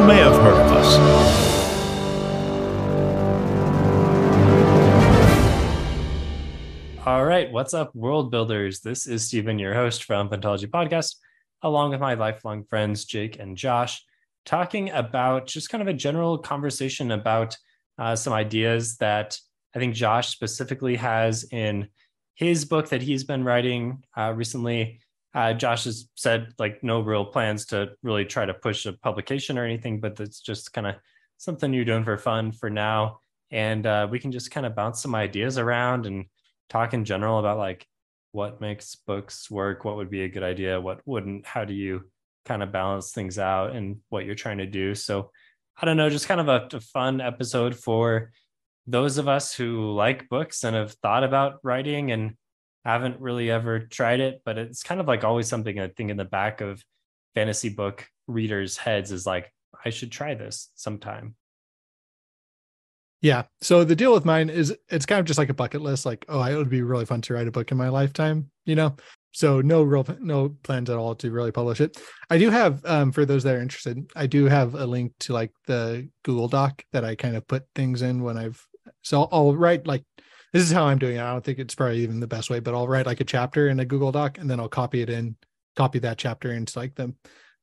You may have heard of us. All right, what's up, world builders? This is Stephen, your host from Fantology Podcast, along with my lifelong friends Jake and Josh, talking about just kind of a general conversation about uh, some ideas that I think Josh specifically has in his book that he's been writing uh, recently uh, Josh has said like no real plans to really try to push a publication or anything, but it's just kind of something you're doing for fun for now. And uh, we can just kind of bounce some ideas around and talk in general about like what makes books work, what would be a good idea, what wouldn't, how do you kind of balance things out and what you're trying to do. So I don't know, just kind of a, a fun episode for those of us who like books and have thought about writing and haven't really ever tried it, but it's kind of like always something I think in the back of fantasy book readers' heads is like, I should try this sometime. Yeah. So the deal with mine is it's kind of just like a bucket list, like, oh, it would be really fun to write a book in my lifetime, you know? So no real no plans at all to really publish it. I do have um for those that are interested, I do have a link to like the Google Doc that I kind of put things in when I've so I'll, I'll write like this is how I'm doing it. I don't think it's probably even the best way, but I'll write like a chapter in a Google Doc and then I'll copy it in, copy that chapter into like the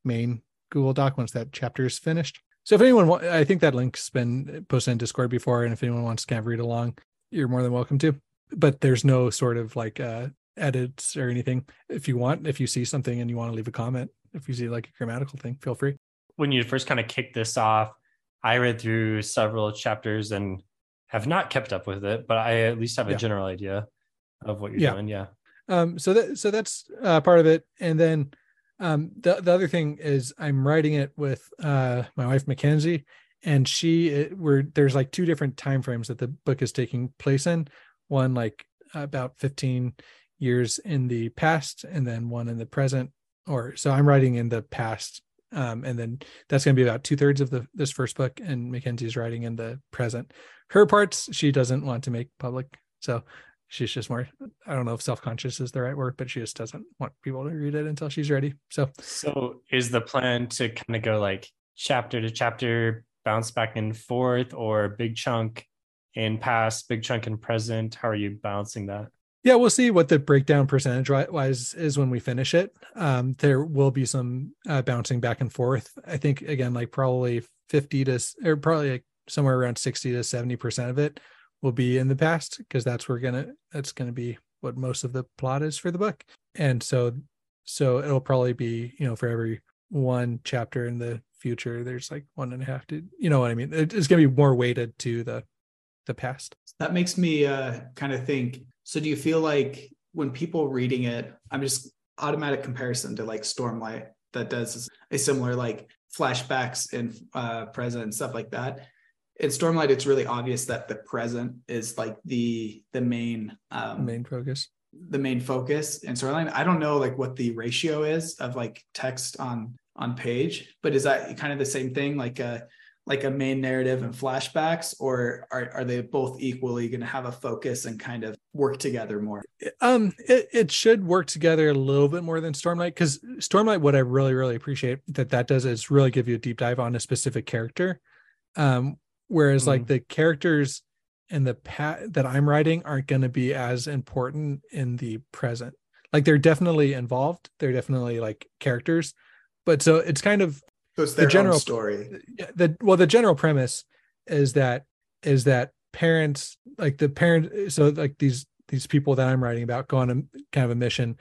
main Google Doc once that chapter is finished. So if anyone, I think that link's been posted in Discord before, and if anyone wants to kind of read along, you're more than welcome to. But there's no sort of like uh, edits or anything. If you want, if you see something and you want to leave a comment, if you see like a grammatical thing, feel free. When you first kind of kicked this off, I read through several chapters and have not kept up with it, but I at least have a yeah. general idea of what you're yeah. doing. Yeah. Um, so that so that's uh, part of it, and then um, the the other thing is I'm writing it with uh, my wife Mackenzie, and she it, we're there's like two different time frames that the book is taking place in. One like about 15 years in the past, and then one in the present. Or so I'm writing in the past um, and then that's going to be about two thirds of the this first book and mackenzie's writing in the present her parts she doesn't want to make public. So she's just more i don't know if self-conscious is the right word but she just doesn't want people to read it until she's ready. So so is the plan to kind of go like chapter to chapter bounce back and forth or big chunk in past big chunk in present? How are you balancing that? Yeah we'll see what the breakdown percentage wise is when we finish it. Um, there will be some uh, bouncing back and forth. I think again like probably 50 to or probably like somewhere around 60 to 70 percent of it will be in the past because that's where gonna that's gonna be what most of the plot is for the book. And so so it'll probably be you know for every one chapter in the future there's like one and a half to you know what i mean? It's going to be more weighted to the the past. That makes me uh kind of think so do you feel like when people reading it i'm just automatic comparison to like stormlight that does a similar like flashbacks and uh present and stuff like that in Stormlight, it's really obvious that the present is like the the main um, main focus. The main focus in Stormlight. I don't know like what the ratio is of like text on on page, but is that kind of the same thing, like a like a main narrative and flashbacks, or are are they both equally going to have a focus and kind of work together more? Um, it, it should work together a little bit more than Stormlight because Stormlight, what I really really appreciate that that does is really give you a deep dive on a specific character. Um, whereas mm like the characters in the pat that i'm writing aren't going to be as important in the present. Like they're definitely involved they're definitely like characters but so it's kind of so it's the general story. The well the general premise is that is that parents like the parent so like these these people that i'm writing about go on a kind of a mission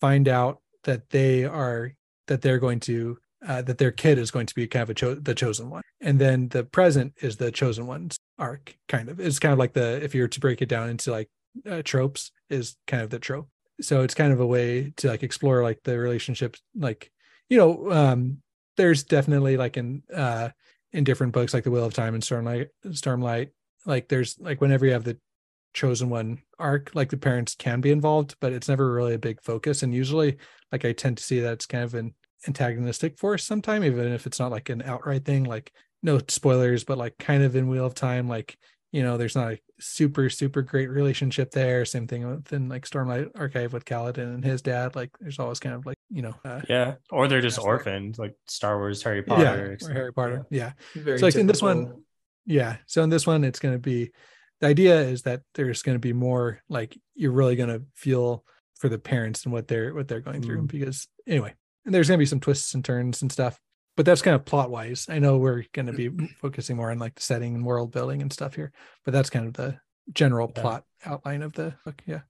find out that they are that they're going to uh, that their kid is going to be kind of cho- the chosen one, and then the present is the chosen one's arc. Kind of, it's kind of like the if you were to break it down into like uh, tropes, is kind of the trope. so it's kind of a way to like explore like the relationships like you know um there's definitely like in uh in different books like the wheel of time and stormlight stormlight like there's like whenever you have the chosen one arc like the parents can be involved but it's never really a big focus and usually like i tend to see that it's kind of an antagonistic force sometime even if it's not like an outright thing like no spoilers but like kind of in wheel of time like you know there's not a super super great relationship there. Same thing within like stormlight archive with Kaladin and his dad like there's always kind of like you know uh, yeah or they're just That's like- orphaned like star wars harry yeah potter or harry potter yeah. Very So, like, in this one- yeah so in this one it's going to be the idea is that there's going to be more like you're really going to feel for the parents and what they're what they're going through Mm. because anyway and there's going to be some twists and turns and stuff but that's kind of plot wise i know we're going to be focusing more on like the setting and world building and stuff here but that's kind of the general Yeah. plot outline of the book yeah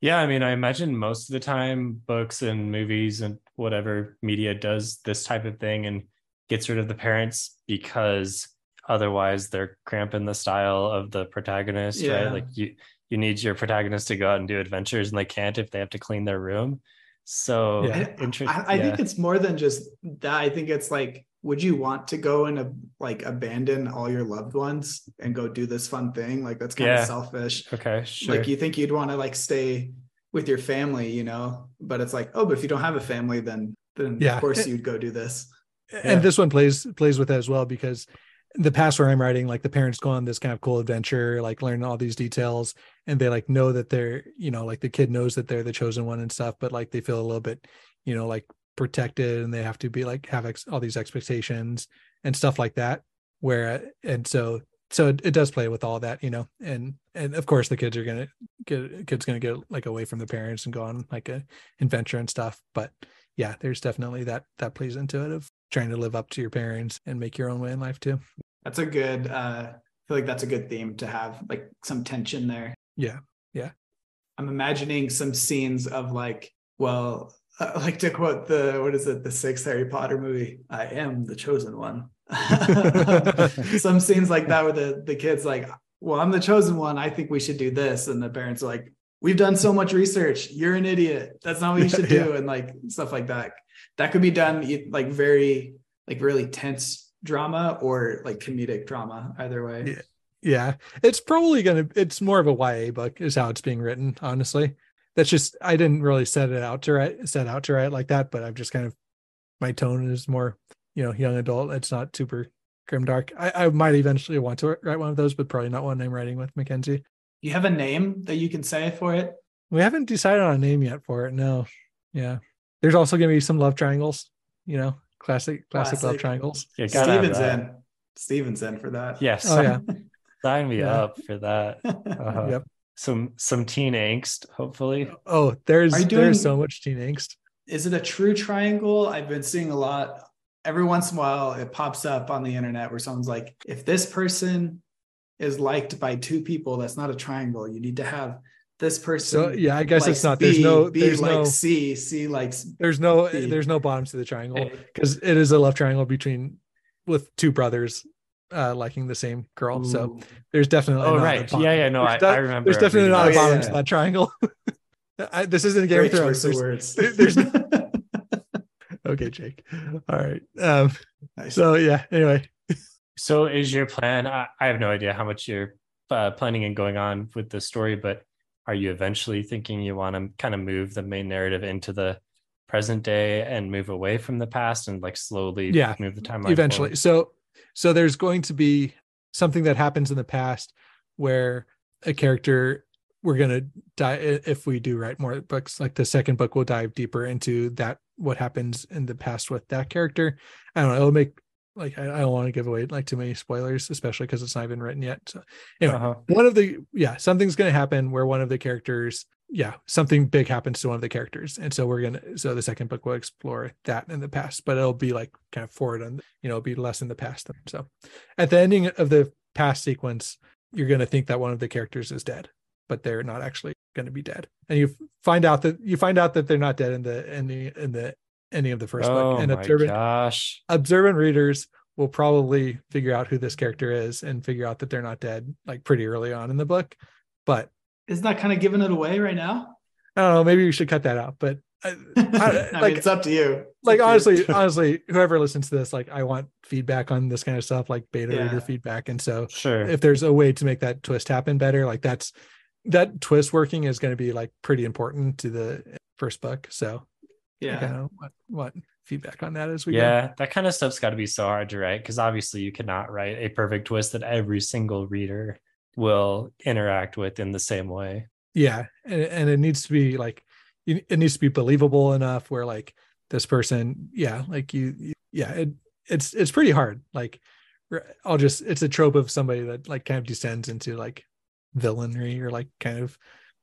Yeah, I mean, I imagine most of the time books and movies and whatever media does this type of thing and gets rid of the parents because otherwise they're cramping the style of the protagonist, Yeah. right? Like you you need your protagonist to go out and do adventures and they can't if they have to clean their room. So Yeah. I, I, I yeah. think it's more than just that. I think it's like, would you want to go and uh, like abandon all your loved ones and go do this fun thing? Like that's kind Yeah. of selfish. okay, sure. Like you think you'd want to like stay with your family, you know? But it's like, oh, but if you don't have a family, then then Yeah. of course you'd go do this. Yeah. and this one plays plays with that as well because the past where I'm writing, like the parents go on this kind of cool adventure, like learn all these details, and they like know that they're, you know, like the kid knows that they're the chosen one and stuff, but like they feel a little bit, you know, like protected, and they have to be like have ex- all these expectations and stuff like that. Where and so so it, it does play with all that, you know, and and of course the kids are gonna get kids gonna get like away from the parents and go on like a adventure and stuff, but yeah, there's definitely that that plays into it of trying to live up to your parents and make your own way in life too. That's a good uh I feel like that's a good theme to have like some tension there. Yeah. Yeah. I'm imagining some scenes of like, well, uh, like to quote the what is it, the sixth Harry Potter movie, I am the chosen one. some scenes like that where the the kids like, well, I'm the chosen one. I think we should do this, and the parents are like, we've done so much research. You're an idiot. That's not what you should do, and like stuff like that. That could be done like very like really tense drama or like comedic drama. Either way. Yeah. Yeah. It's probably gonna it's more of a YA book, is how it's being written, honestly. That's just I didn't really set it out to write set out to write like that, but I've just kind of my tone is more, you know, young adult. It's not super grim dark. I, I might eventually want to write one of those, but probably not one I'm writing with Mackenzie. You have a name that you can say for it. We haven't decided on a name yet for it. No. Yeah. There's also gonna be some love triangles, you know, classic classic, love triangles. You gotta Stephen's in. Stephen's in for that. Yes. Oh yeah. Sign me Yeah. up for that. Uh-huh. Yep. Some some teen angst, hopefully. Oh, there's Are you there's so much teen angst. Is it a true triangle? I've been seeing a lot. Every once in a while, it pops up on the internet where someone's like, if this person is liked by two people, that's not a triangle. You need to have this person. So yeah, I guess it's not. There's B, no B there's likes no C, C likes there's no B. there's no bottom to the triangle because it is a love triangle between with two brothers uh liking the same girl. So there's definitely Oh not a right. Yeah, yeah, no, I, There's de- I remember. There's definitely not a reading bottom that. to that triangle. I, this isn't Game Great of Thrones. choice of There's- words. there- there's- okay, Jake. All right. Um. Nice. So yeah. Anyway, So is your plan? I, I have no idea how much you're uh, planning and going on with the story, but are you eventually thinking you want to kind of move the main narrative into the present day and move away from the past and like slowly Yeah, move the timeline eventually forward? so so there's going to be something that happens in the past where a character we're going to die if we do write more books like the second book will dive deeper into that what happens in the past with that character i don't know it'll make like i, I don't want to give away like too many spoilers especially because it's not even written yet so anyway Uh-huh. one of the yeah something's going to happen where one of the characters yeah something big happens to one of the characters and so we're gonna so the second book will explore that in the past but it'll be like kind of forward on you know it'll be less in the past so at the ending of the past sequence you're going to think that one of the characters is dead but they're not actually going to be dead and you find out that you find out that they're not dead in the ending in the ending of the first Oh book and observant gosh. observant readers will probably figure out who this character is and figure out that they're not dead like pretty early on in the book but Isn't that kind of giving it away right now? I don't know. Maybe we should cut that out. But I, I, I- mean, like, it's up to you. Like up to you. honestly, honestly, whoever listens to this, like, I want feedback on this kind of stuff, like beta Yeah. reader feedback. And so, Sure. if there's a way to make that twist happen better, like that's that twist working is going to be like pretty important to the first book. So, I yeah. want, want feedback on that as we go. yeah, that kind of stuff's got to be so hard to write because obviously you cannot write a perfect twist that every single reader will interact with in the same way. yeah and, and it needs to be like it needs to be believable enough where like this person yeah like you, you yeah it, it's it's pretty hard like i'll just it's a trope of somebody that like kind of descends into like villainry or like kind of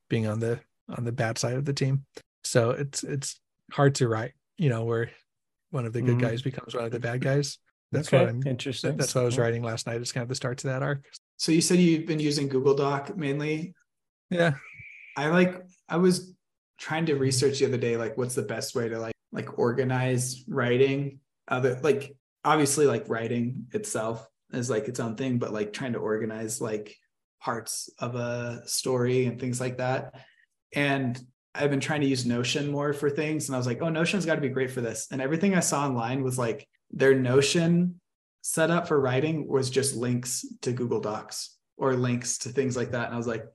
being on the on the bad side of the team so it's it's hard to write you know where one of the good Mhm. guys becomes one of the bad guys that's Okay, what i'm interesting. that's what i was writing last night it's kind of the start to that arc So you said you've been using Google Doc mainly. yeah I like I was trying to research the other day like what's the best way to like like organize writing other like obviously like writing itself is like its own thing but like trying to organize like parts of a story and things like that and I've been trying to use Notion more for things and I was like oh Notion's got to be great for this and everything I saw online was like their Notion setup for writing was just links to Google Docs or links to things like that and I was like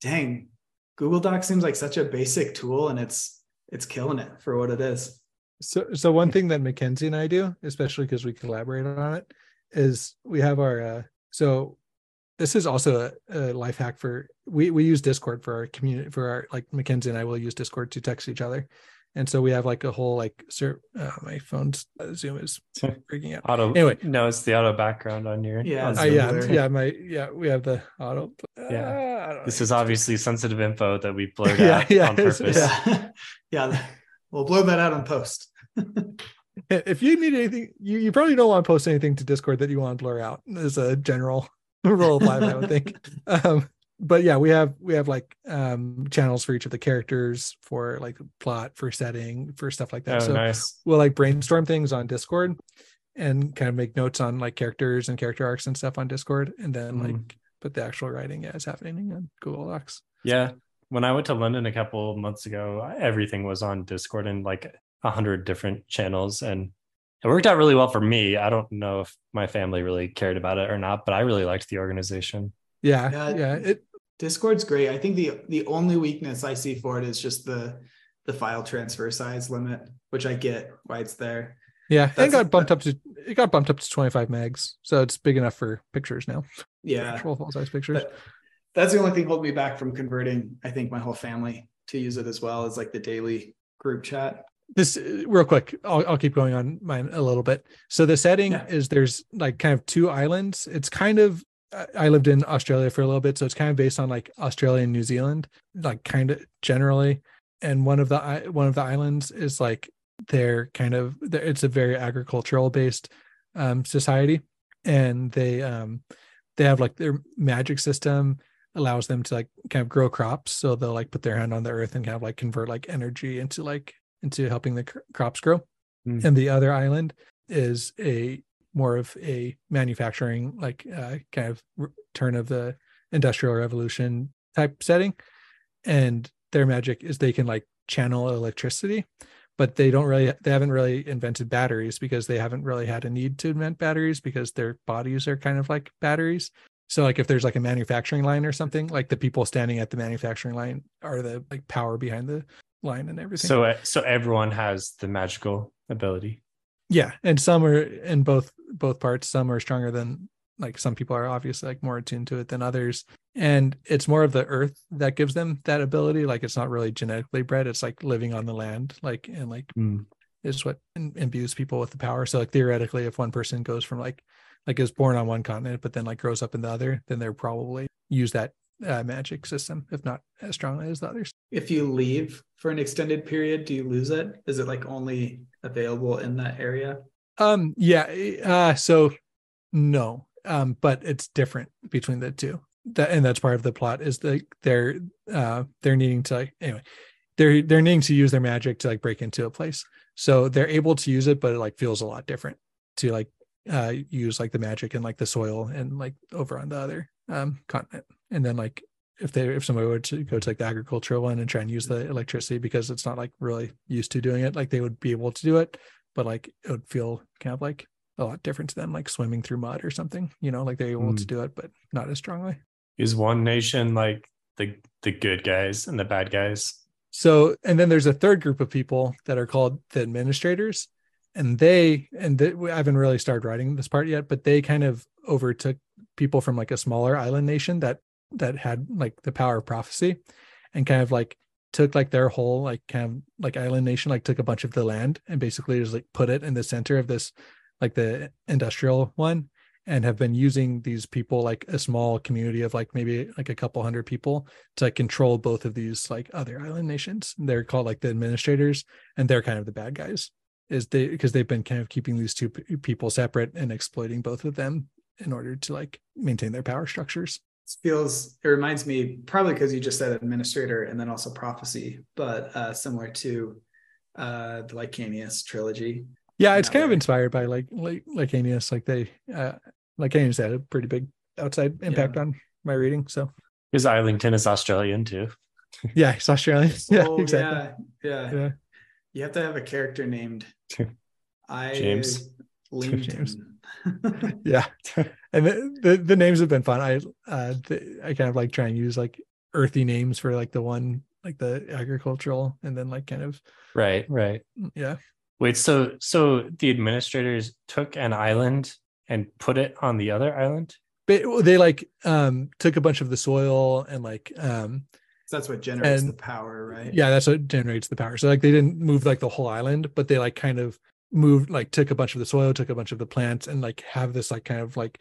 dang Google Docs seems like such a basic tool and it's it's killing it for what it is. So, so one thing that Mackenzie and I do, especially because we collaborate on it, is we have our. Uh, so, this is also a, a life hack for we we use Discord for our community for our like Mackenzie and I will use Discord to text each other, and so we have like a whole like sir, uh, my phone's uh, Zoom is freaking out. Auto. Anyway. no, it's the auto background on your. Yeah, on it's Uh, yeah, blur. yeah, my yeah, we have the auto. Yeah. uh, I don't know. This is obviously sensitive info that we blurred Yeah, out yeah, on purpose. Yeah. yeah. We'll blur that out on post. if you need anything, you, you probably don't want to post anything to Discord that you want to blur out as a general rule of life, I would think. Um, but yeah, we have we have like um channels for each of the characters for like plot, for setting, for stuff like that. Oh, so nice. we'll like brainstorm things on Discord and kind of make notes on like characters and character arcs and stuff on Discord, and then Mhm. like put the actual writing yeah, is happening on Google Docs. Yeah. When I went to London a couple months ago, everything was on Discord and like a hundred different channels. And it worked out really well for me. I don't know if my family really cared about it or not, but I really liked the organization. Yeah, Yeah. yeah, it Discord's great. I think the the only weakness I see for it is just the the file transfer size limit, which I get why it's there. yeah, it That's- got bumped up to it got bumped up to 25 megs, so it's big enough for pictures now. Yeah. actual full size pictures. But that's the only thing holding me back from converting, I think, my whole family to use it as well as like the daily group chat. This uh, real quick I'll, I'll keep going on mine a little bit. So the setting Yeah. is there's like kind of two islands. It's kind of I- i lived in australia for a little bit so it's kind of based on like australia and new zealand like kind of generally. And one of the one of the islands is like they're kind of it's a very agricultural based um society. And they um they have like their magic system allows them to like kind of grow crops. So they'll like put their hand on the earth and kind of like convert like energy into like into helping the cr- crops grow. Mm. and the other island is a more of a manufacturing like uh, kind of turn of the industrial revolution type setting. And their magic is they can like channel electricity but they don't really they haven't really invented batteries because they haven't really had a need to invent batteries because their bodies are kind of like batteries. So like if there's like a manufacturing line or something like the people standing at the manufacturing line are the like power behind the line and everything. So, uh, so everyone has the magical ability. yeah and some are in both both parts some are stronger than like some people are obviously like more attuned to it than others. And it's more of the earth that gives them that ability. Like it's not really genetically bred. It's like living on the land like and like Mm. is what im- imbues people with the power. So like theoretically if one person goes from like like is born on one continent but then like grows up in the other then they're probably use that uh, magic system if not as strongly as the others If you leave for an extended period, do you lose it? Is it like only available in that area? Um, yeah. Uh, so no, um, but it's different between the two. That and that's part of the plot is that they're uh they're needing to like anyway, they're they're needing to use their magic to like break into a place. So they're able to use it, but it like feels a lot different to like uh use like the magic and like the soil and like over on the other um continent. And then like if they if somebody were to go to like the agricultural one and try and use the electricity because it's not like really used to doing it, like they would be able to do it, but like it would feel kind of like a lot different to them, like swimming through mud or something. You know, like they're able to Mm. do it, but not as strongly. Is one nation like the the good guys and the bad guys? So, and then there's a third group of people that are called the administrators, and they and they, I haven't really started writing this part yet, but they kind of overtook people from like a smaller island nation that that had like the power of prophecy, and kind of like took like their whole like kind of like island nation like took a bunch of the land and basically just like put it in the center of this like the industrial one and have been using these people like a small community of like maybe like a couple hundred people to like, control both of these like other island nations. They're called like the administrators, and they're kind of the bad guys. Is they because they've been kind of keeping these two people separate and exploiting both of them in order to like maintain their power structures. This feels it reminds me probably because you just said administrator and then also prophecy, but uh, similar to uh, the Licanius trilogy. Yeah, it's that kind of inspired by like like Licanius. Like they uh Licanius had a pretty big outside impact on my reading. So Because Islington is Australian too. yeah, it's Australian. Yeah, oh, exactly. yeah, yeah, Yeah. You have to have a character named I James. Leamington. yeah and the, the the names have been fun i uh the, i kind of like try and use like earthy names for like the one like the agricultural and then like kind of Right, right. yeah Wait, so so the administrators took an island and put it on the other island? but they like um took a bunch of the soil and like um So that's what generates And- the power, right? yeah that's what generates the power so like they didn't move like the whole island but they like kind of moved like took a bunch of the soil took a bunch of the plants and like have this like kind of like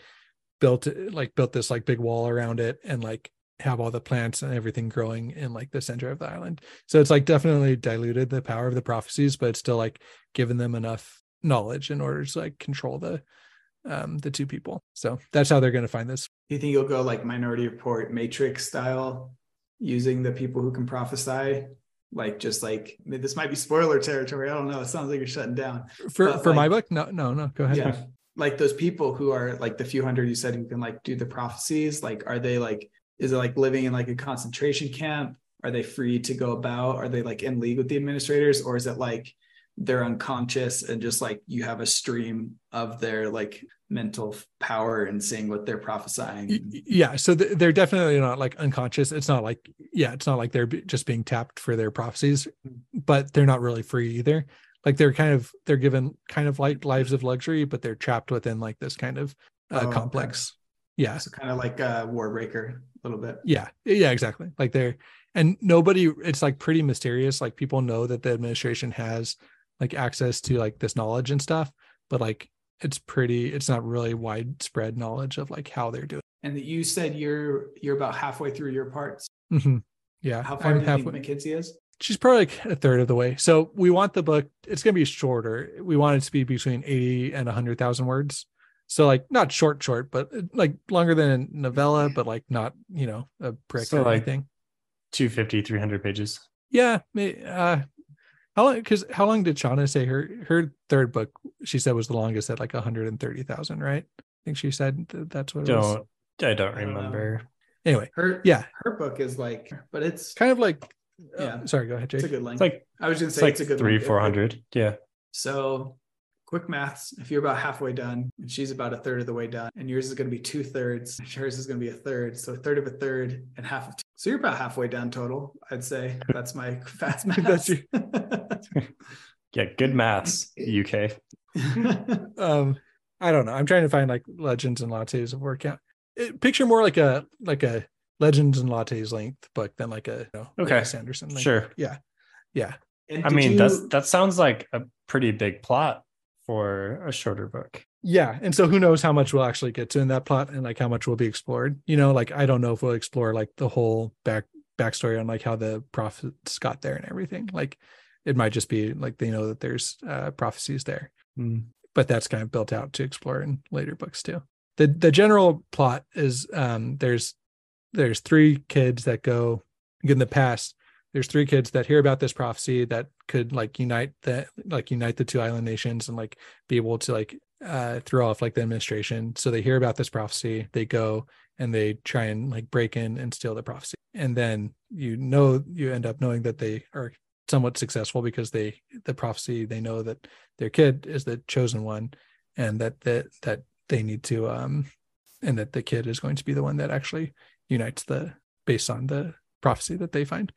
built like built this like big wall around it and like have all the plants and everything growing in like the center of the island. So it's like definitely diluted the power of the prophecies but it's still like given them enough knowledge in order to like control the um the two people. So that's how they're going to find this. Do you think you'll go like Minority Report Matrix style, using the people who can prophesy? Like just like I mean, this might be spoiler territory. I don't know. It sounds like you're shutting down. for But, for my book no no no go ahead Yeah. Like those people who are like the few hundred you said who can like do the prophecies, like are they like is it like living in like a concentration camp? Are they free to go about? Are they like in league with the administrators? Or is it like they're unconscious and just like you have a stream of their like mental power and seeing what they're prophesying? Yeah so they're definitely not like unconscious. It's not like yeah it's not like they're just being tapped for their prophecies but they're not really free either. Like they're kind of they're given kind of like lives of luxury but they're trapped within like this kind of uh, Oh, okay. complex. Yeah. So kind of like a Warbreaker a little bit. yeah. Yeah exactly. Like they're and nobody it's like pretty mysterious. Like people know that the administration has like access to like this knowledge and stuff but like it's pretty it's not really widespread knowledge of like how they're doing And that you said you're you're about halfway through your parts. Mhm. yeah How far I'm do you halfway- think Mackenzie is? she's probably like a third of the way. So we want the book, it's going to be shorter. We want it to be between 80 and 100,000 words. So like not short, short, but like longer than a novella, but like not, you know, a brick So, or like- anything. 250, 300 pages. Yeah. Uh, how long, cause how long did Shauna say her, her third book, she said was the longest at like 130,000, right? I think she said th- that's what it was. Don't I don't I don't know. remember. Anyway, Her yeah, her book is like, but it's kind of like, uh, Yeah. sorry, go ahead, Jake. it's a good length. It's like I was gonna it's say like it's a good three, four hundred. Yeah. So quick maths. If you're about halfway done and she's about a third of the way done, and yours is gonna be two thirds, and hers is gonna be a third. So a third of a third and half of two. So you're about halfway down total, I'd say. That's my fast math. That's your- Yeah, good maths, UK. um i don't know i'm trying to find like legends and lattes of work out it, picture more like a like a legends and lattes length book than like a you know, like a Okay. sanderson length. Sure. yeah yeah And I mean, you- that's that sounds like a pretty big plot for a shorter book. Yeah and so who knows how much we'll actually get to in that plot and like how much will be explored you know like i don't know if we'll explore like the whole back backstory on like how the prophets got there and everything like it might just be like they know that there's uh prophecies there but that's kind of built out to explore in later books too. The the general plot is um there's there's three kids that go in the past. There's three kids that hear about this prophecy that could like unite the like unite the two island nations and like be able to like uh throw off like the administration. So they hear about this prophecy, they go and they try and like break in and steal the prophecy. And then you know you end up knowing that they are somewhat successful because they the prophecy they know that their kid is the chosen one and that that that they need to um and that the kid is going to be the one that actually unites the based on the prophecy that they find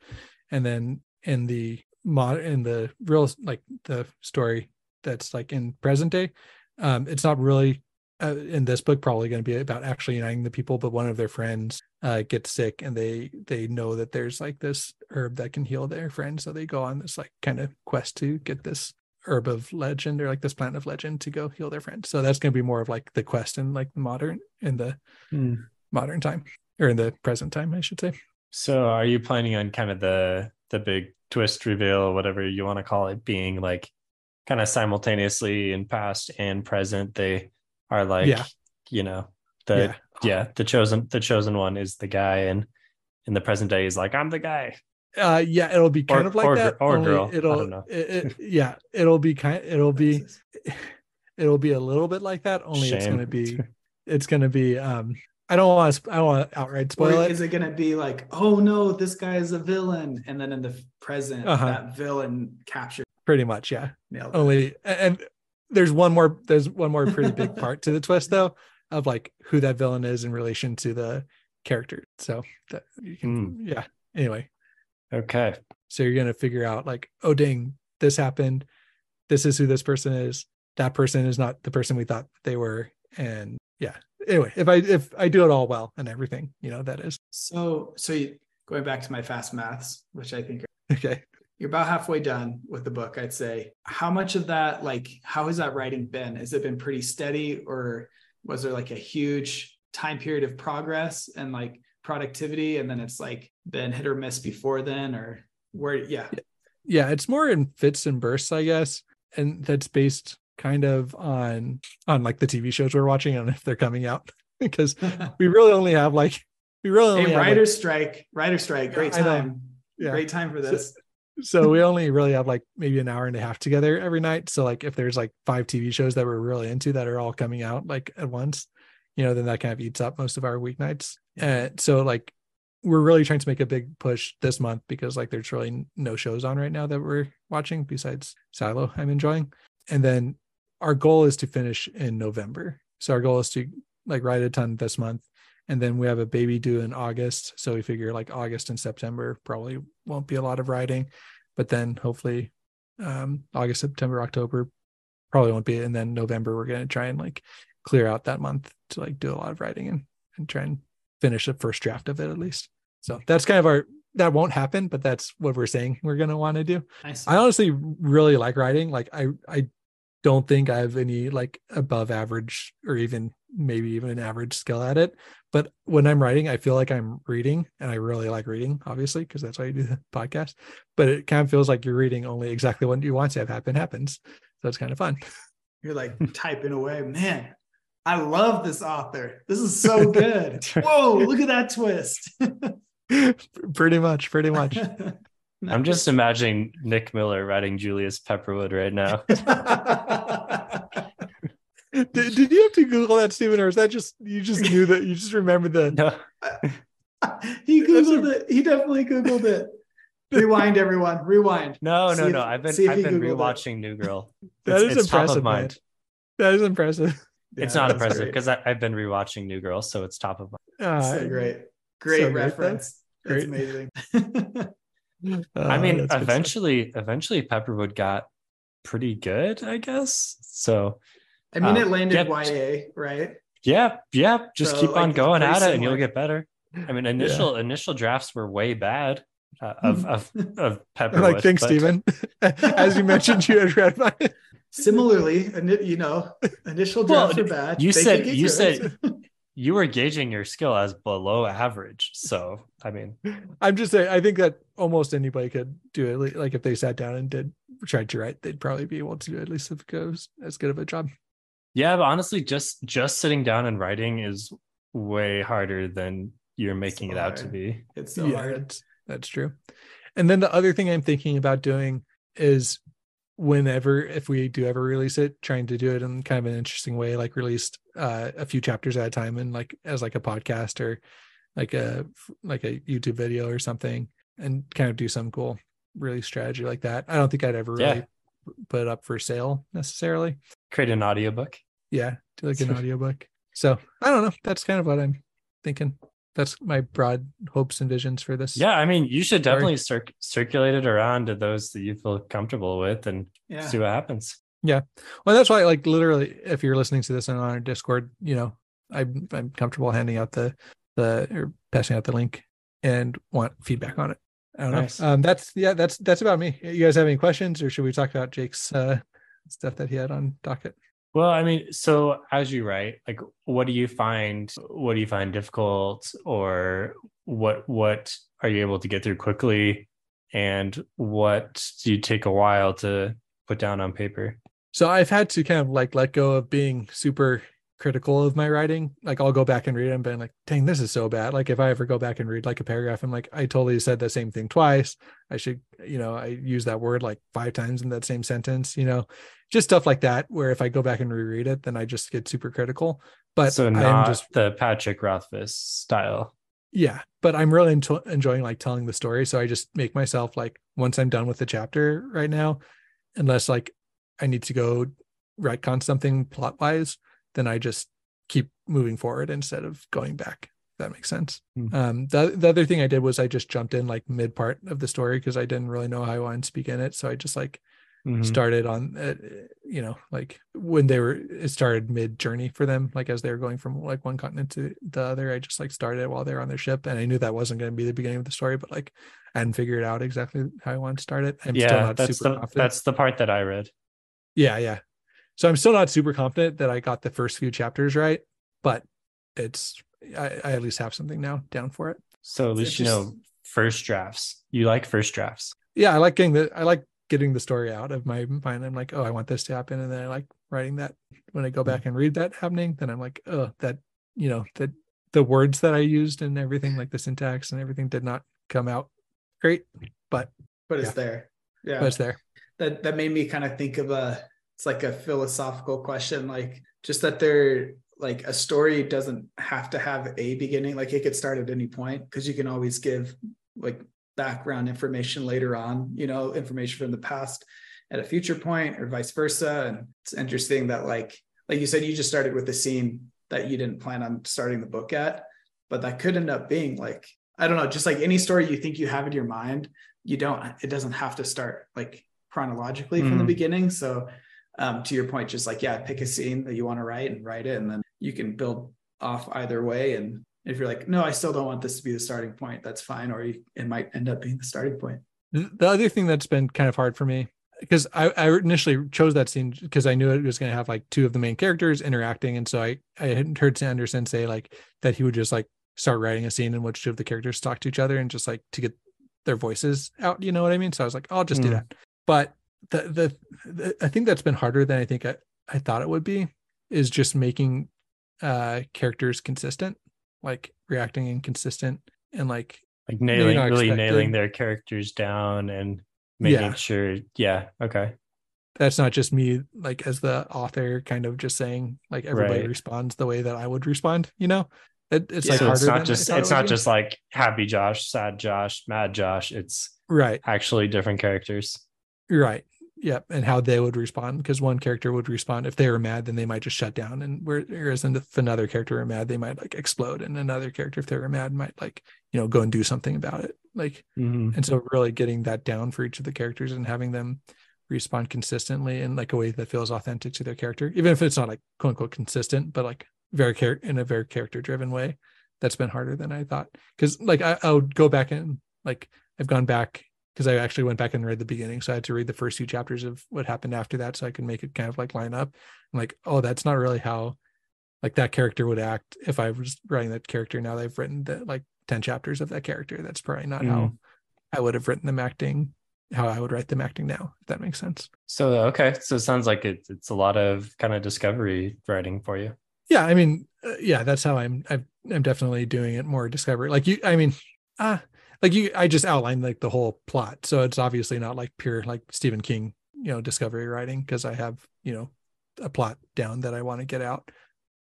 and then in the mod in the real like the story that's like in present day um it's not really uh, in this book probably going to be about actually uniting the people but one of their friends uh gets sick and they they know that there's like this herb that can heal their friend so they go on this like kind of quest to get this herb of legend or like this plant of legend to go heal their friend so that's going to be more of like the quest in like modern in the Hmm. modern time or in the present time i should say. So are you planning on kind of the the big twist reveal, whatever you want to call it, being like kind of simultaneously in past and present? They are like, Yeah. you know, the yeah. the chosen the chosen one is the guy, and in the present day is like, I'm the guy. uh yeah it'll be kind Or- of like or that or only girl, I it'll don't know. it- it- yeah it'll be kind it'll be it'll be a little bit like that only it's going to be it's going to be um i don't want to i don't want to outright spoil or it is it gonna be like, oh no, this guy is a villain, and then in the present, Uh-huh. that villain captured pretty much yeah. Nailed only and there's one more there's one more pretty big part to the twist though of like who that villain is in relation to the character. So that you can hmm. yeah. Anyway. Okay. so you're going to figure out like oh dang this happened. This is who this person is. That person is not the person we thought they were. And yeah. Anyway if i if i do it all well and everything you know that is. So, so you, going back to my fast maths, which I think are- okay you're about halfway done with the book, I'd say. How much of that, like, how has that writing been? Has it been pretty steady, or was there like a huge time period of progress and like productivity, and then it's like been hit or miss before then, or where? Yeah, yeah it's more in fits and bursts i guess and that's based kind of on on like the tv shows we're watching and if they're coming out because we really only have like we really only hey, have, like- writer strike, writer strike, great time, Yeah. great time for this. so we only really have like maybe an hour and a half together every night. So like if there's like five tv shows that we're really into that are all coming out like at once you know then that kind of eats up most of our weeknights. And so like we're really trying to make a big push this month because like there's really no shows on right now that we're watching besides silo i'm enjoying. And then our goal is to finish in november. So our goal is to like write a ton this month and then we have a baby due in august so we figure like august and september probably won't be a lot of writing but then hopefully um august september october probably won't be and then november we're going to try and like clear out that month to like do a lot of writing and and try and finish the first draft of it at least so that's kind of our that won't happen but that's what we're saying we're going to want to do Nice. i honestly really like writing like i i don't think i have any like above average or even maybe even an average skill at it but when i'm writing i feel like i'm reading and i really like reading obviously because that's why you do the podcast but it kind of feels like you're reading only exactly what you want to have happen happens so it's kind of fun You're like typing away, man. I love this author. This is so good. Whoa, look at that twist. pretty much pretty much I'm just imagining Nick Miller writing Julius Pepperwood right now. did, did you have to google that stephen or is that just you just knew that you just remembered the No. he googled it. He definitely googled it. Rewind, everyone. Rewind. No, See no, if- no. I've been I've been Googled it. rewatching New Girl. That It's- is it's top of impressive, man. mind. that is impressive It's not impressive because I've been rewatching New Girl, so it's top of mind. Uh, so great. Great so great, reference. That's Great. amazing. I uh, mean, that's good stuff. eventually, eventually Pepperwood got pretty good, I guess. So I mean, Uh, it landed get- YA, right? yeah, yeah, just So, keep on going pretty at it, and you'll get better. I mean, initial initial drafts were way bad uh, of of of Pepperwood. Like thanks but- stephen as you mentioned you had read my Similarly, you know, initial Well, drafts are bad. you They said- you good. said- You were gauging your skill as below average, so I mean, i'm just saying i think that almost anybody could do it like if they sat down and did tried to write they'd probably be able to do at least if it goes as good of a job yeah, but honestly, just just sitting down and writing is way harder than you're making it out to be. it's so yeah hard. that's, that's true and then the other thing i'm thinking about doing is whenever if we do ever release it trying to do it in kind of an interesting way like released uh, a few chapters at a time and like as like a podcast or like a like a youtube video or something and kind of do some cool really strategy like that i don't think i'd ever really Yeah. put it up for sale necessarily Create an audiobook. Yeah do like an audiobook so i don't know that's kind of what i'm thinking that's my broad hopes and visions for this Yeah, I mean, you should definitely circ- circulate it around to those that you feel comfortable with and Yeah. see what happens. Yeah. Well that's why like literally if you're listening to this on our discord you know i'm, I'm comfortable handing out the the or passing out the link and want feedback on it i don't Nice. know um that's yeah that's that's about me you guys have any questions or should we talk about jake's uh stuff that he had on docket Well, I mean, so as you write, like what do you find what do you find difficult or what what are you able to get through quickly and what do you take a while to put down on paper? So I've had to kind of like let go of being super critical of my writing. Like I'll go back and read it and be like, dang, this is so bad. Like if I ever go back and read like a paragraph, I'm like, I totally said the same thing twice. I should, you know, I use that word like five times in that same sentence, you know, just stuff like that. Where if I go back and reread it, then I just get super critical. But so not just the Patrick Rothfuss style. yeah but i'm really into enjoying like telling the story so i just make myself like once i'm done with the chapter right now unless like i need to go retcon something plot wise then i just keep moving forward instead of going back if that makes sense Hmm. um the, the other thing i did was i just jumped in like mid part of the story because i didn't really know how i wanted to begin it so i just like Mhm. started on uh, you know like when they were it started mid journey for them like as they were going from like one continent to the other i just like started while they were on their ship and i knew that wasn't going to be the beginning of the story but like i hadn't figured out exactly how i wanted to start it i'm still yeah, not that's super the confident that's the part that I read. yeah yeah so i'm still not super confident that i got the first few chapters right but it's i, I at least have something now down for it So at It's least you just- know first drafts. You like first drafts. yeah i like getting the i like getting the story out of my mind i'm like oh i want this to happen and then i like writing that when i go back and read that happening then i'm like oh that you know that the words that i used and everything like the syntax and everything did not come out great but but it's there. Yeah. but it's there that that made me kind of think of a it's like a philosophical question like just that there like a story doesn't have to have a beginning like it could start at any point because you can always give like background information later on you know information from the past at a future point or vice versa and it's interesting that like like you said you just started with a scene that you didn't plan on starting the book at but that could end up being like i don't know just like any story you think you have in your mind you don't it doesn't have to start like chronologically from the Mhm. beginning so um, to your point just like yeah pick a scene that you want to write and write it and then you can build off either way and if you're like no i still don't want this to be the starting point that's fine or you, it might end up being the starting point the other thing that's been kind of hard for me because I, I initially chose that scene because I knew it was going to have like two of the main characters interacting, and so I I hadn't heard Sanderson say like that he would just like start writing a scene in which two of the characters talk to each other and just like to get their voices out. You know what I mean? So I was like, I'll just do Mm. that. But the, the the I think that's been harder than I think I, I thought it would be is just making uh characters consistent, like reacting inconsistent and like Like nailing really nailing their characters down and making Yeah. sure yeah, okay. that's not just me like as the author kind of just saying like everybody Right. responds the way that I would respond, you know? It, it's Yeah, like so harder it's not just thought it it's not be. just like happy Josh, sad Josh, mad Josh. It's right, actually different characters. Right. Yep. And how they would respond because one character would respond if they were mad, then they might just shut down. And whereas if another character were mad, they might like explode. And another character, if they were mad, might like, you know, go and do something about it. Like, Mhm. and so really getting that down for each of the characters and having them respond consistently in like a way that feels authentic to their character, even if it's not like quote unquote consistent, but like very char- in a very character driven way. That's been harder than I thought. Cause like I, I would go back and like I've gone back because I actually went back and read the beginning. So I had to read the first few chapters of what happened after that so I could make it kind of like line up. I'm like, oh, that's not really how like that character would act if I was writing that character. Now they've written the like 10 chapters of that character. That's probably not how I would have written them acting, how I would write them acting now, if that makes sense. So okay, so it sounds like it's it's a lot of kind of discovery writing for you. Yeah, I mean, uh, yeah, that's how I'm. I'm, I'm definitely doing it more discovery. Like you, I mean, ah, like you, I just outlined like the whole plot, so it's obviously not like pure like Stephen King you know discovery writing because I have you know a plot down that I want to get out.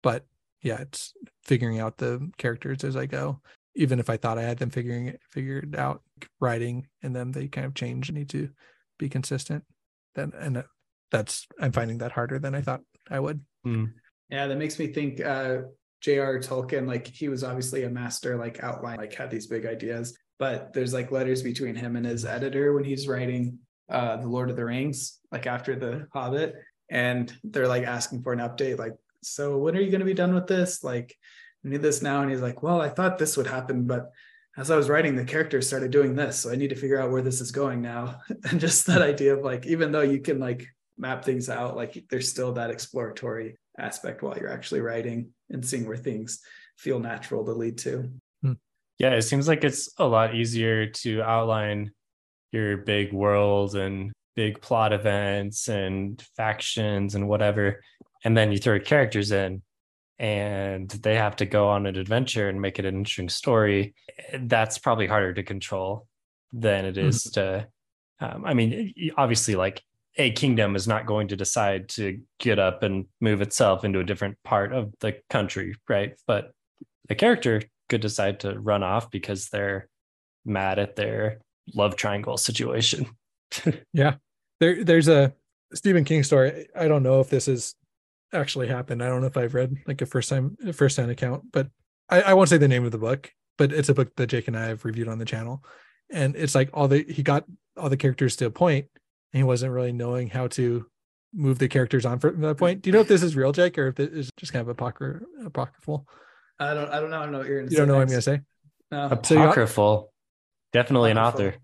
But yeah, it's figuring out the characters as I go. Even if I thought I had them figuring it figured out, writing and then they kind of change, and need to be consistent. Then and that's I'm finding that harder than I thought I would. Mm. Yeah, that makes me think uh J.R. Tolkien, like he was obviously a master, like outline, like had these big ideas. But there's like letters between him and his editor when he's writing uh The Lord of the Rings, like after the Hobbit. And they're like asking for an update, like, so when are you gonna be done with this? Like, I need this now. And he's like, Well, I thought this would happen, but as I was writing, the characters started doing this. So I need to figure out where this is going now. and just that idea of like, even though you can like map things out, like there's still that exploratory aspect while you're actually writing and seeing where things feel natural to lead to. Yeah, it seems like it's a lot easier to outline your big world and big plot events and factions and whatever. And then you throw characters in and they have to go on an adventure and make it an interesting story. That's probably harder to control than it is to, um, I mean, obviously, like a kingdom is not going to decide to get up and move itself into a different part of the country, right? But a character could decide to run off because they're mad at their love triangle situation. Yeah. There there's a Stephen King story. I don't know if this has actually happened. I don't know if I've read like a first time first hand account, but I, I won't say the name of the book, but it's a book that Jake and I have reviewed on the channel. And it's like all the he got all the characters to a point and he wasn't really knowing how to move the characters on from that point. Do you know if this is real, Jake, or if it is just kind of apocry- apocryphal? I don't I don't know. I don't know what you're gonna You don't know what I'm gonna say? No. Uh, so you got- Apocryphal. Definitely an author.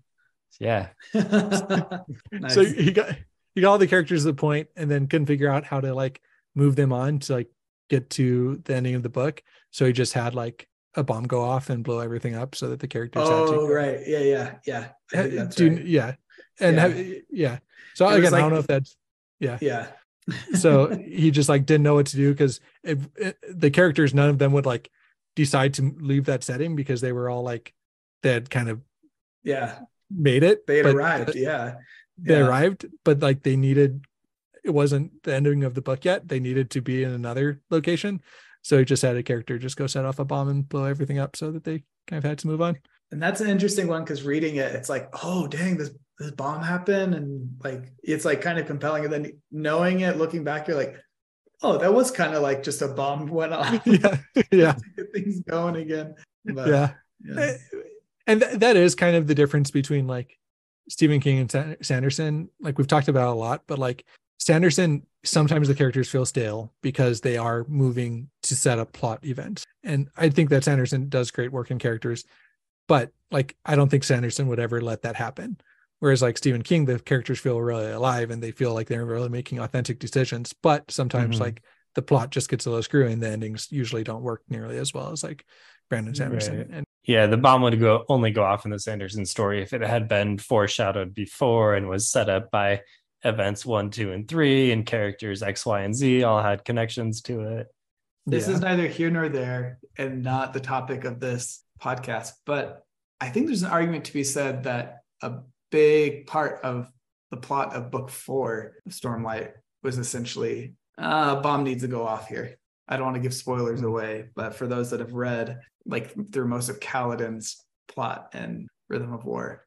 Yeah. nice. So he got he got all the characters to the point and then couldn't figure out how to like move them on to like get to the ending of the book. So he just had like a bomb go off and blow everything up so that the characters had to oh right. Yeah, yeah, yeah. That's do right. yeah. And Yeah. have, yeah. So It was again, I don't know if that's yeah. Yeah. So he just like didn't know what to do because it, eh, the characters none of them would like decide to leave that setting because they were all like they had kind of yeah. made it They had but arrived. Yeah. they Yeah. arrived but like they needed it wasn't the ending of the book yet they needed to be in another location so he just had a character just go set off a bomb and blow everything up so that they kind of had to move on And that's an interesting one because reading it, it's like, oh dang, this this bomb happened, and like it's like kind of compelling. And then knowing it, looking back, you're like, oh, that was kind of like just a bomb went off. yeah yeah things going again. But, yeah yeah. Eh, and th- that is kind of the difference between like Stephen King and Sa- Sanderson. Like we've talked about a lot, but like Sanderson, sometimes the characters feel stale because they are moving to set up plot events. And I think that Sanderson does great work in characters, but like I don't think Sanderson would ever let that happen. Whereas like Stephen King, the characters feel really alive and they feel like they're really making authentic decisions. But sometimes Mhm. like the plot just gets a little screwy and the endings usually don't work nearly as well as like Brandon Sanderson. Right. And Yeah, the bomb would go only go off in the Sanderson story if it had been foreshadowed before and was set up by events one, two, and three, and characters X, Y, and Z all had connections to it. this Yeah. is neither here nor there and not the topic of this podcast but i think there's an argument to be said that a big part of the plot of book four of stormlight was essentially uh, a bomb needs to go off here i don't want to give spoilers away but for those that have read like through most of Kaladin's plot and rhythm of war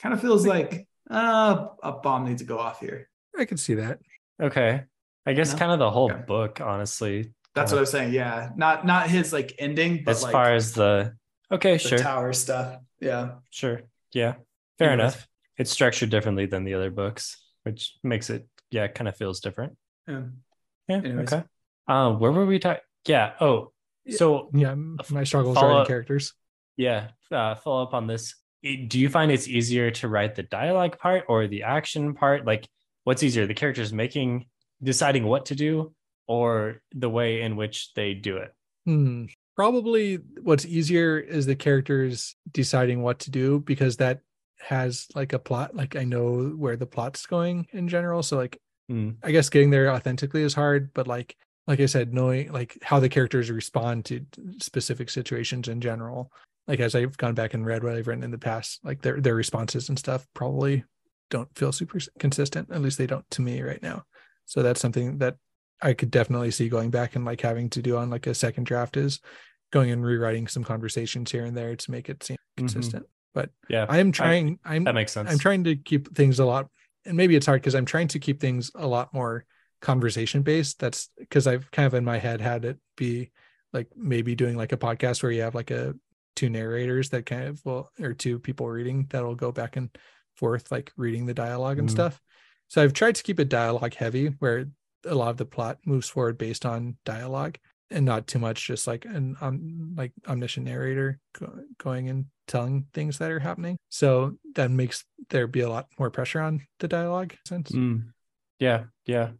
kind of feels like uh, a bomb needs to go off here I can see that. Okay. I guess No? kind of the whole Okay. book, honestly. that's what i was saying yeah not not his like ending but As like far as the okay, the sure, tower stuff yeah sure, yeah, fair Anyways. enough. It's structured differently than the other books, which makes it yeah, kind of feels different. yeah. Yeah. Anyways. Okay. Uh, where were we talking? Yeah. Oh, so Yeah, m- my struggles Follow- writing characters. yeah. Uh, follow up on this. Do you find it's easier to write the dialogue part or the action part? Like, what's easier, the characters making deciding what to do, or the way in which they do it? Hmm. Probably what's easier is the characters deciding what to do because that has like a plot. Like I know where the plot's going in general. So like Hmm. I guess getting there authentically is hard, but like like I said, knowing like how the characters respond to specific situations in general. Like as I've gone back and read what I've written in the past, like their their responses and stuff probably don't feel super consistent. At least they don't to me right now. So that's something that I could definitely see going back and like having to do on like a second draft is going and rewriting some conversations here and there to make it seem Mhm. consistent. But Yeah, I am trying. I'm that makes sense. I'm trying to keep things a lot, and maybe it's hard because I'm trying to keep things a lot more conversation based. That's because I've kind of in my head had it be like maybe doing like a podcast where you have like a two narrators that kind of will or two people reading that'll go back and forth like reading the dialogue and Mhm. stuff. So I've tried to keep it dialogue heavy where a lot of the plot moves forward based on dialogue and not too much just like an um like omniscient narrator go- going and telling things that are happening so that makes there be a lot more pressure on the dialogue sense Mm. Yeah, yeah.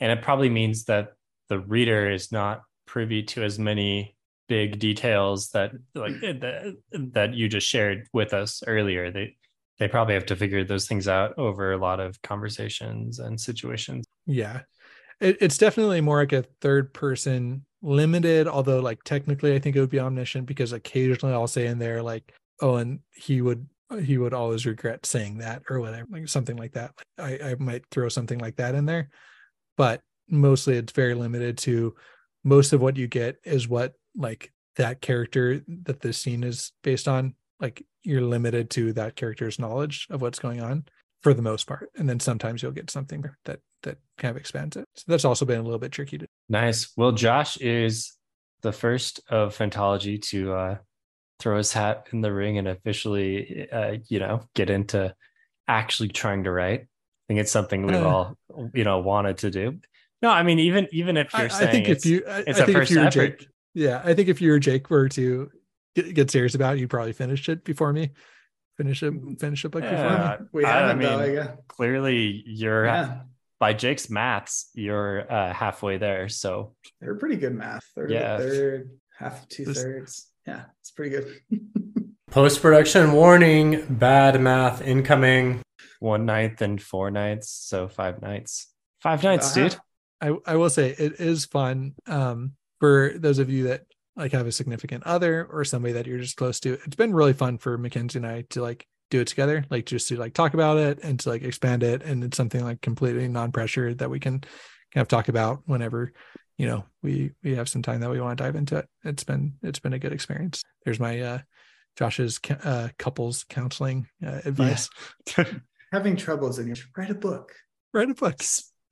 And it probably means that the reader is not privy to as many big details that like eh, that, that you just shared with us earlier. They they probably have to figure those things out over a lot of conversations and situations. yeah it, it's definitely more like a third person limited although like technically i think it would be omniscient because occasionally i'll say in there like oh and he would he would always regret saying that or whatever like something like that. I i might throw something like that in there but mostly it's very limited to most of what you get is what like that character that the scene is based on. Like you're limited to that character's knowledge of what's going on for the most part and then sometimes you'll get something that that kind of expands it so that's also been a little bit tricky to Nice. Well, Josh is the first of Fantology to uh, throw his hat in the ring and officially, uh, you know, get into actually trying to write. I think it's something we've Uh. all, you know, wanted to do. No, I mean, even even if you're I, saying I think it's, if you I, it's I a think first if you were effort. jake yeah i think if you or jake were to get, get serious about it you probably finished it before me finish it finish it book before me We I- I haven't though. mean, Yeah. clearly you're yeah. By Jake's maths, you're uh, halfway there. So They're pretty good math. Third, Yeah. third, half, two thirds. Yeah, it's pretty good. post production warning: bad math incoming. One ninth and four nights, so five nights. Five nights, Uh-huh. dude. I, I will say it is fun um, for those of you that like have a significant other or somebody that you're just close to. It's been really fun for Mackenzie and I to like do it together, like just to like talk about it and to like expand it. And it's something like completely non-pressure that we can kind of talk about whenever, you know, we we have some time that we want to dive into it. It's been it's been a good experience. There's my uh Josh's uh couples counseling uh, advice. Having troubles in your write a book. Write a book.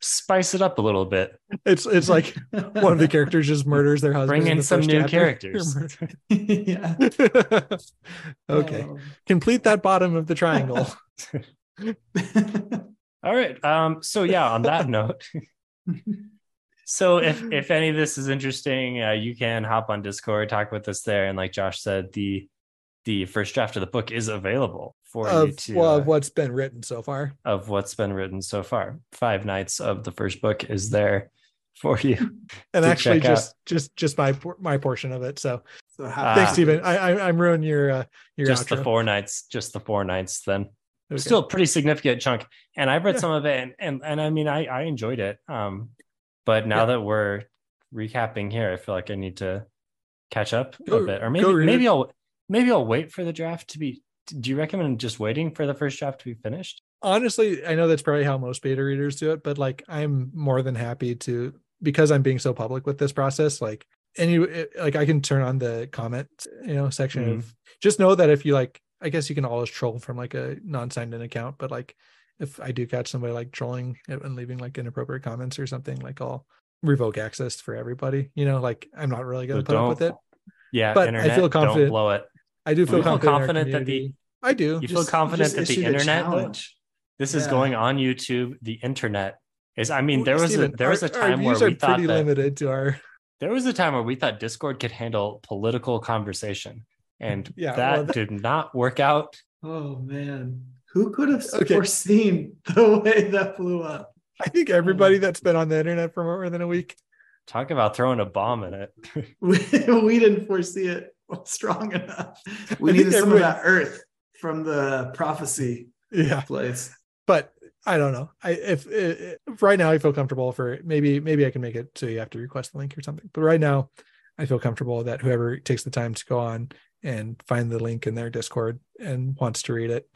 S- Spice it up a little bit. It's it's like one of the characters just murders their husband. Bring in the some new chapter. characters. yeah. okay. Oh. Complete that bottom of the triangle. All right. Um, so yeah, on that note, so if if any of this is interesting, uh, you can hop on Discord, talk with us there, and like Josh said, the the first draft of the book is available for you of, to well, uh, of what's been written so far. of what's been written so far. Five nights of the first book is there for you. And actually check out. just just just my my portion of it. So so how, thanks, Stephen. I, I I'm ruining your uh your just outro. the four nights, just the four nights. Then Okay. still a pretty significant chunk. And I've read Yeah. some of it, and and, and I mean, I I enjoyed it. Um, but now Yeah. that we're recapping here, I feel like I need to catch up Go- a bit, or maybe maybe it. I'll maybe I'll wait for the draft to be. Do you recommend just waiting for the first draft to be finished? honestly, I know that's probably how most beta readers do it, but like I'm more than happy to because I'm being so public with this process. Like any like I can turn on the comment, you know, section Mhm. of just know that if you like, I guess you can always troll from like a non-signed in account, but like if I do catch somebody like trolling and leaving like inappropriate comments or something, like I'll revoke access for everybody. You know, like I'm not really gonna So put up with it. Yeah, But I feel confident- Don't blow it. I do feel feel confident, in confident that the- I do. You feel Just- confident just that the internet, though, challenge. this is Yeah. going on YouTube. The internet is. I mean, there was Stephen, a there was a time our where we thought pretty that limited to our there was a time where we thought Discord could handle political conversation, and Yeah, that, well, that- did not work out. Oh man, who could have Okay. foreseen the way that blew up? I think everybody that's been on the internet for more than a week. Talk about throwing a bomb in it. We, we didn't foresee it strong enough. We I needed some of everybody- that earth from the prophecy Yeah. place. But I don't know. I if, if right now I feel comfortable for maybe maybe I can make it so you have to request the link or something. But right now I feel comfortable that whoever takes the time to go on and find the link in their Discord and wants to read it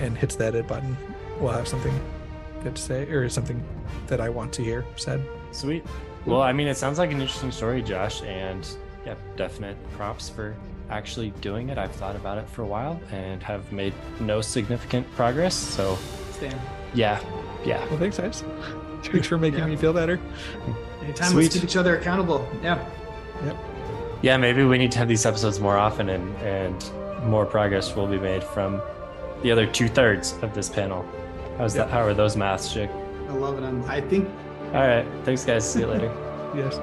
and hits the edit button will have something good to say or something that I want to hear said. Sweet. Well, I mean, it sounds like an interesting story, Josh, and yeah, definite props for actually doing it. I've thought about it for a while and have made no significant progress. So, Stan. yeah, yeah. Well, thanks, guys. Thanks for making Yeah. me feel better. Anytime, Sweet. let's keep each other accountable. Yeah. Yep. Yeah, maybe we need to have these episodes more often and, and more progress will be made from the other two thirds of this panel. How's that? How are those maths, Jake? I love it. I'm, I think All right. Thanks, guys. See you later. Yes.